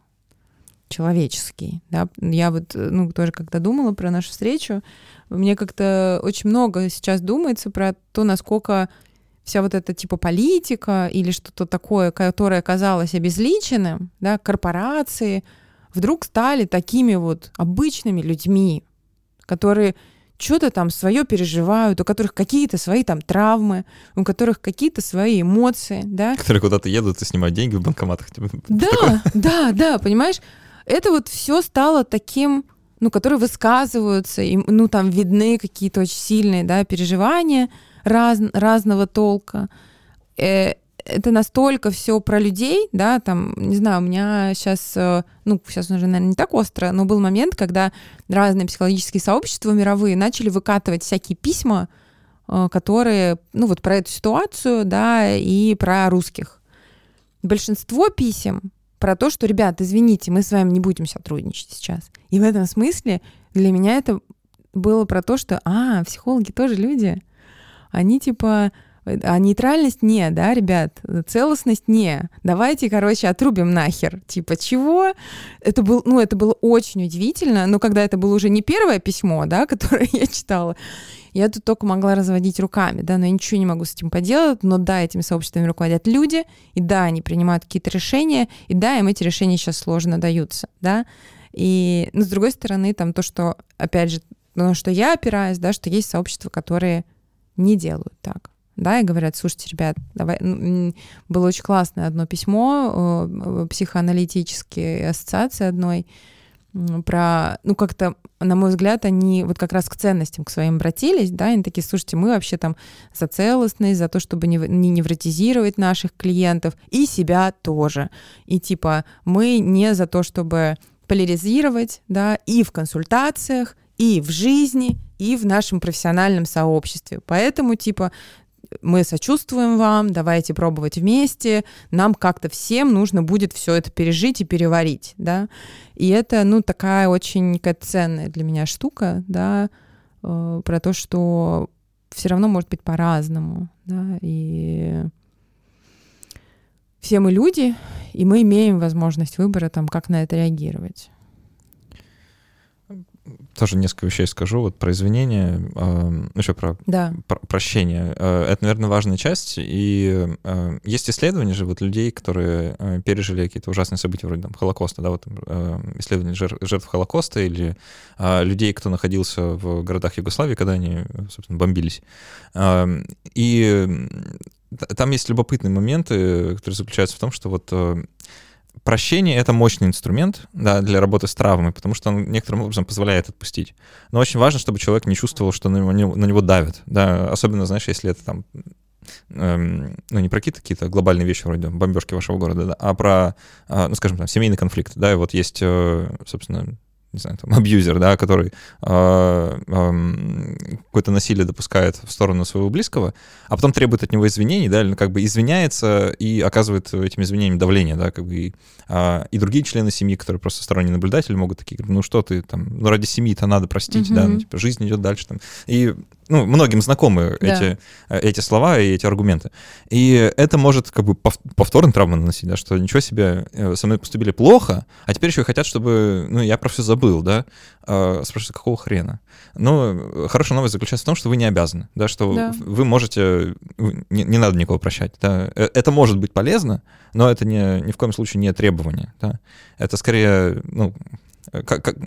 человеческий, да. Я вот, ну, тоже когда думала про нашу встречу, мне как-то очень много сейчас думается про то, насколько вся вот эта типа политика или что-то такое, которое казалось обезличенным, да, корпорации, вдруг стали такими вот обычными людьми, которые что-то там свое переживают, у которых какие-то свои там травмы, у которых какие-то свои эмоции, да. Которые куда-то едут и снимают деньги в банкоматах. Типа, да, да, да, понимаешь? Это вот все стало таким ну, которые высказываются, и, ну, там видны какие-то очень сильные, да, переживания раз, разного толка. Э, это настолько все про людей, да, там, не знаю, у меня сейчас, э, ну, сейчас уже, наверное, не так остро, но был момент, когда разные психологические сообщества мировые начали выкатывать всякие письма, э, которые, ну, вот про эту ситуацию, да, и про русских. Большинство писем про то, что, ребят, извините, мы с вами не будем сотрудничать сейчас. И в этом смысле для меня это было про то, что, а, психологи тоже люди. Они типа, а нейтральность не, да, ребят, целостность не. Давайте, короче, отрубим нахер. Типа, чего? Это был, ну, это было очень удивительно, но когда это было уже не первое письмо, да, которое я читала, я тут только могла разводить руками, да, но я ничего не могу с этим поделать, но да, этими сообществами руководят люди, и да, они принимают какие-то решения, и да, им эти решения сейчас сложно даются, да, и, но с другой стороны, там то, что, опять же, на что я опираюсь, да, что есть сообщества, которые не делают так, да, и говорят, слушайте, ребят, давай, ну, было очень классное одно письмо э, психоаналитической ассоциации одной, про, ну, как-то, на мой взгляд, они вот как раз к ценностям к своим обратились, да, они такие, слушайте, мы вообще там за целостность, за то, чтобы не, не невротизировать наших клиентов и себя тоже. И типа мы не за то, чтобы поляризировать, да, и в консультациях, и в жизни, и в нашем профессиональном сообществе. Поэтому, типа, мы сочувствуем вам, давайте пробовать вместе, нам как-то всем нужно будет все это пережить и переварить, да. И это, ну, такая очень ценная для меня штука, да, э, про то, что все равно может быть по-разному, да, и все мы люди, и мы имеем возможность выбора, там, как на это реагировать тоже несколько вещей скажу. Вот про извинения, э, ну еще про, да. про прощение. Э, это, наверное, важная часть. И э, есть исследования же вот людей, которые э, пережили какие-то ужасные события вроде там Холокоста, да, вот э, исследования жертв, жертв Холокоста или э, людей, кто находился в городах Югославии, когда они, собственно, бомбились. Э, и там есть любопытные моменты, которые заключаются в том, что вот э, прощение — это мощный инструмент да, для работы с травмой, потому что он некоторым образом позволяет отпустить. Но очень важно, чтобы человек не чувствовал, что на него, на него давят. Да, особенно, знаешь, если это там эм, ну, не про какие-то какие глобальные вещи вроде бомбежки вашего города, да, а про, э, ну, скажем, там, семейный конфликт, да, и вот есть, э, собственно, не знаю, там, абьюзер, да, который э, э, какое-то насилие допускает в сторону своего близкого, а потом требует от него извинений, да, или как бы извиняется и оказывает этим извинением давление, да, как бы и, э, и другие члены семьи, которые просто сторонние наблюдатели, могут такие ну что ты там, ну ради семьи-то надо простить, mm-hmm. да, ну, типа жизнь идет дальше там. И ну, многим знакомы да. эти, э, эти слова и эти аргументы. И это может как бы повторно травму наносить, да, что ничего себе, э, со мной поступили плохо, а теперь еще хотят, чтобы, ну, я про все забыл, да, а, спрашивают, какого хрена? Ну, хорошая новость заключается в том, что вы не обязаны, да, что да. вы можете, не, не надо никого прощать, да, э, это может быть полезно, но это не, ни в коем случае не требование, да, это скорее, ну, как, как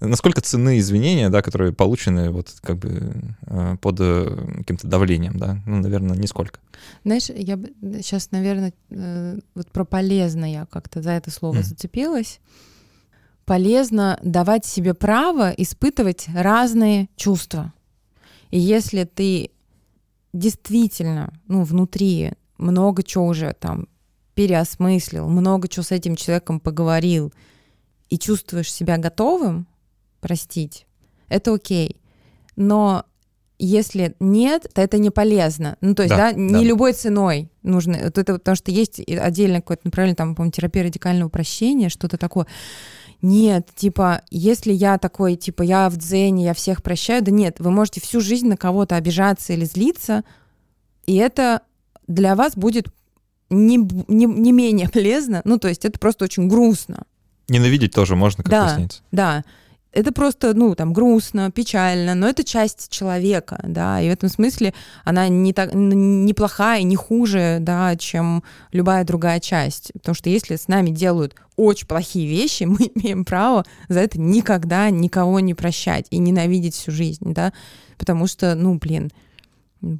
насколько ценны извинения, да, которые получены вот как бы э, под э, каким-то давлением, да? Ну, наверное, нисколько. Знаешь, я бы сейчас, наверное, э, вот про полезно я как-то за это слово mm. зацепилась. Полезно давать себе право испытывать разные чувства. И если ты действительно, ну, внутри много чего уже там переосмыслил, много чего с этим человеком поговорил, и чувствуешь себя готовым простить, это окей. Но если нет, то это не полезно. Ну, то есть, да, да не да. любой ценой нужно. Вот это потому что есть отдельно какое-то направление, там, по-моему, терапия радикального прощения, что-то такое. Нет, типа, если я такой, типа, я в дзене, я всех прощаю, да нет, вы можете всю жизнь на кого-то обижаться или злиться, и это для вас будет не, не, не менее полезно, ну, то есть это просто очень грустно. Ненавидеть тоже можно, как да, выясняется. Да, это просто, ну, там, грустно, печально, но это часть человека, да, и в этом смысле она не так, не плохая, не хуже, да, чем любая другая часть, потому что если с нами делают очень плохие вещи, мы имеем право за это никогда никого не прощать и ненавидеть всю жизнь, да, потому что, ну, блин,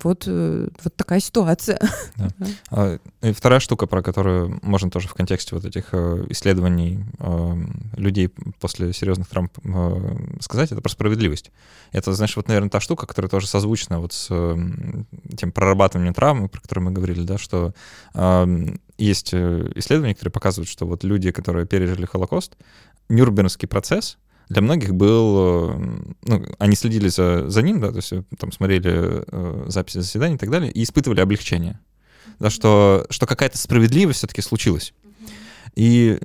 вот, э, вот такая ситуация. Да. А, и вторая штука, про которую можно тоже в контексте вот этих э, исследований э, людей после серьезных травм сказать, это про справедливость. Это, знаешь, вот, наверное, та штука, которая тоже созвучна вот с тем прорабатыванием травмы, про которую мы говорили, да, что есть исследования, которые показывают, что вот люди, которые пережили Холокост, Нюрнбергский процесс, для многих был, э, ну, они следили за, за ним, да, то есть э, там смотрели э, записи заседаний и так далее, и испытывали облегчение, да, что, что какая-то справедливость все-таки случилась. И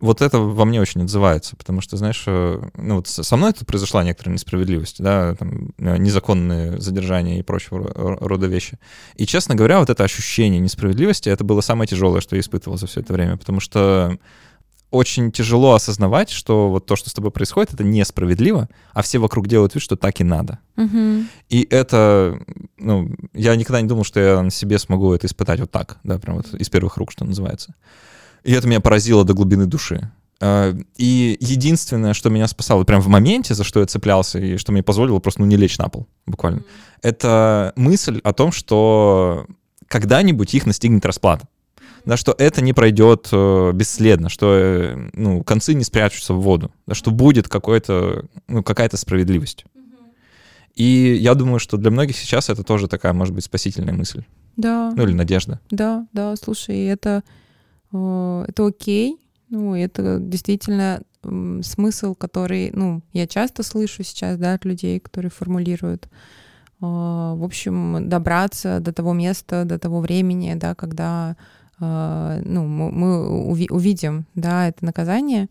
вот это во мне очень отзывается, потому что, знаешь, э, ну вот со мной тут произошла некоторая несправедливость, да, там, незаконные задержания и прочего рода вещи. И, честно говоря, вот это ощущение несправедливости, это было самое тяжелое, что я испытывал за все это время, потому что очень тяжело осознавать, что вот то, что с тобой происходит, это несправедливо, а все вокруг делают вид, что так и надо. Угу. И это, ну, я никогда не думал, что я на себе смогу это испытать вот так, да, прям вот из первых рук, что называется. И это меня поразило до глубины души. А, и единственное, что меня спасало прям в моменте, за что я цеплялся, и что мне позволило просто ну, не лечь на пол, буквально, mm это мысль о том, что когда-нибудь их настигнет расплата да, что это не пройдет э, бесследно, что э, ну, концы не спрячутся в воду, да, что будет какой-то, ну, какая-то справедливость. И я думаю, что для многих сейчас это тоже такая, может быть, спасительная мысль. Да. Ну или надежда. Да, да, слушай, это, э, это окей. Ну, это действительно смысл, который, ну, я часто слышу сейчас, да, от людей, которые формулируют. В общем, добраться до того места, до того времени, да, когда ну, мы увидим, да, это наказание.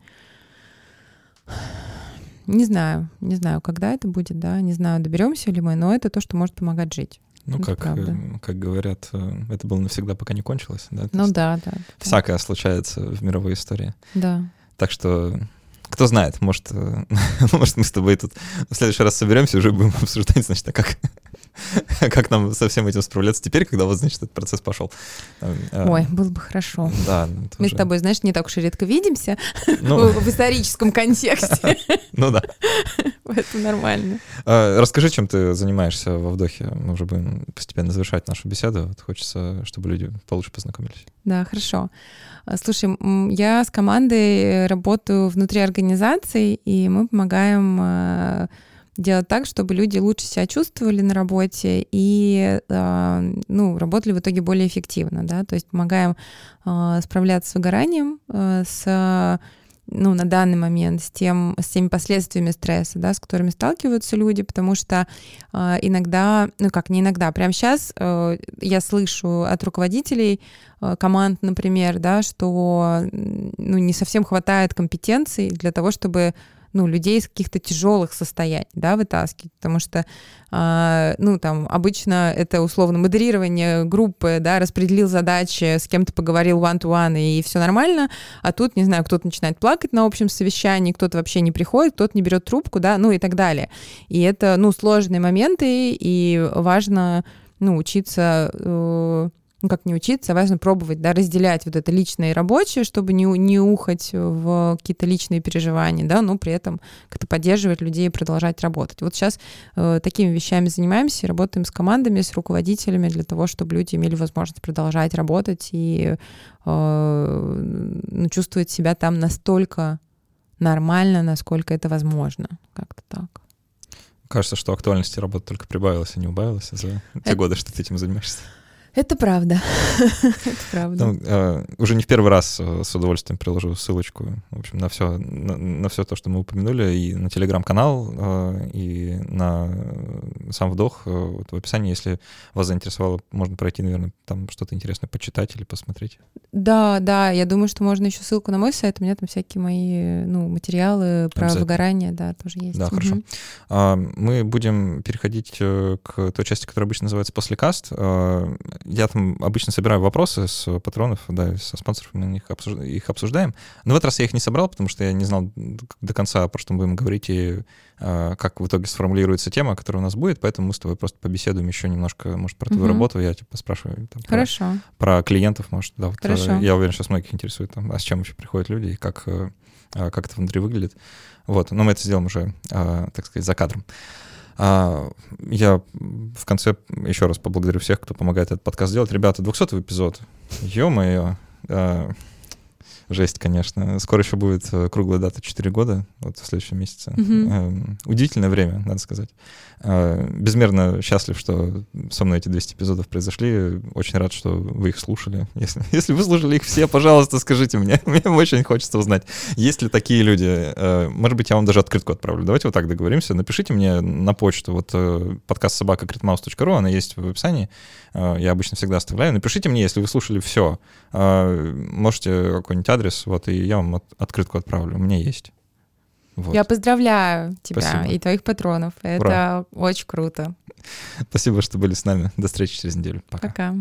Не знаю, не знаю, когда это будет, да, не знаю, доберемся ли мы, но это то, что может помогать жить. Ну, это как, правда. Э, как говорят, э, это было навсегда, пока не кончилось, да? То ну да, да. Всякое да. случается в мировой истории. Да. Так что кто знает, может, э, может мы с тобой тут в следующий раз соберемся уже будем обсуждать, значит, а как, как нам со всем этим справляться теперь, когда вот, значит, этот процесс пошел. Э, Ой, было бы хорошо. Да. Мы уже... с тобой, знаешь, не так уж и редко видимся ну... в историческом контексте. Ну да. Это нормально. А, расскажи, чем ты занимаешься во вдохе. Мы уже будем постепенно завершать нашу беседу. Хочется, чтобы люди получше познакомились. Да, хорошо. А, слушай, я с командой работаю внутри организации, и мы помогаем а, делать так, чтобы люди лучше себя чувствовали на работе и а, ну, работали в итоге более эффективно. Да? То есть помогаем справляться с выгоранием, с ну, на данный момент с, тем, с теми последствиями стресса, да, с которыми сталкиваются люди, потому что э, иногда, ну как не иногда, прямо сейчас э, я слышу от руководителей э, команд, например, да, что ну, не совсем хватает компетенций для того, чтобы ну, людей из каких-то тяжелых состояний, да, вытаскивать, потому что, э, ну, там, обычно это условно модерирование группы, да, распределил задачи, с кем-то поговорил one-to-one, и все нормально, а тут, не знаю, кто-то начинает плакать на общем совещании, кто-то вообще не приходит, кто-то не берет трубку, да, ну и так далее. И это, ну, сложные моменты, и важно, ну, учиться э, ну, как не учиться, важно пробовать, да, разделять вот это личное и рабочее, чтобы не, не ухать в какие-то личные переживания, да, но при этом как-то поддерживать людей и продолжать работать. Вот сейчас э, такими вещами занимаемся работаем с командами, с руководителями для того, чтобы люди имели возможность продолжать работать и э, ну, чувствовать себя там настолько нормально, насколько это возможно. Как-то так. Кажется, что актуальности работы только прибавилась, а не убавилась за те это... годы, что ты этим занимаешься. Это правда. Это правда. Ну, э, уже не в первый раз э, с удовольствием приложу ссылочку, в общем, на все, на, на все то, что мы упомянули, и на телеграм-канал, э, и на сам вдох. Э, вот в описании, если вас заинтересовало, можно пройти, наверное, там что-то интересное почитать или посмотреть. Да, да, я думаю, что можно еще ссылку на мой сайт, у меня там всякие мои ну, материалы про выгорание, да, тоже есть. Да, угу. хорошо. А, мы будем переходить э, к той части, которая обычно называется «Послекаст» я там обычно собираю вопросы с патронов, да, со спонсоров, мы их, обсуж... их обсуждаем. Но в этот раз я их не собрал, потому что я не знал до конца, про что мы будем говорить и э, как в итоге сформулируется тема, которая у нас будет, поэтому мы с тобой просто побеседуем еще немножко, может, про твою угу. работу, я типа спрашиваю там, Хорошо. Про, про клиентов, может, да. Вот, э, Хорошо. Я уверен, сейчас многих интересует, там, а с чем еще приходят люди и как, э, а, как это внутри выглядит. Вот, но мы это сделаем уже, э, так сказать, за кадром. А, я в конце еще раз поблагодарю всех, кто помогает этот подкаст сделать. Ребята, 200 эпизод. Ё-моё. А, Жесть, конечно. Скоро еще будет э, круглая дата 4 года, вот в следующем месяце. Mm-hmm. Удивительное время, надо сказать. Э, безмерно счастлив, что со мной эти 200 эпизодов произошли. Очень рад, что вы их слушали. Если, если вы слушали их все, пожалуйста, скажите мне. Мне очень хочется узнать, есть ли такие люди. Э, может быть, я вам даже открытку отправлю. Давайте вот так договоримся. Напишите мне на почту. Вот подкаст собака она есть в описании. Я обычно всегда оставляю. Напишите мне, если вы слушали все. Можете какой-нибудь адрес, вот, и я вам от, открытку отправлю. У меня есть. Вот. Я поздравляю тебя Спасибо. и твоих патронов. Это Ура. очень круто. Спасибо, что были с нами. До встречи через неделю. Пока. Пока.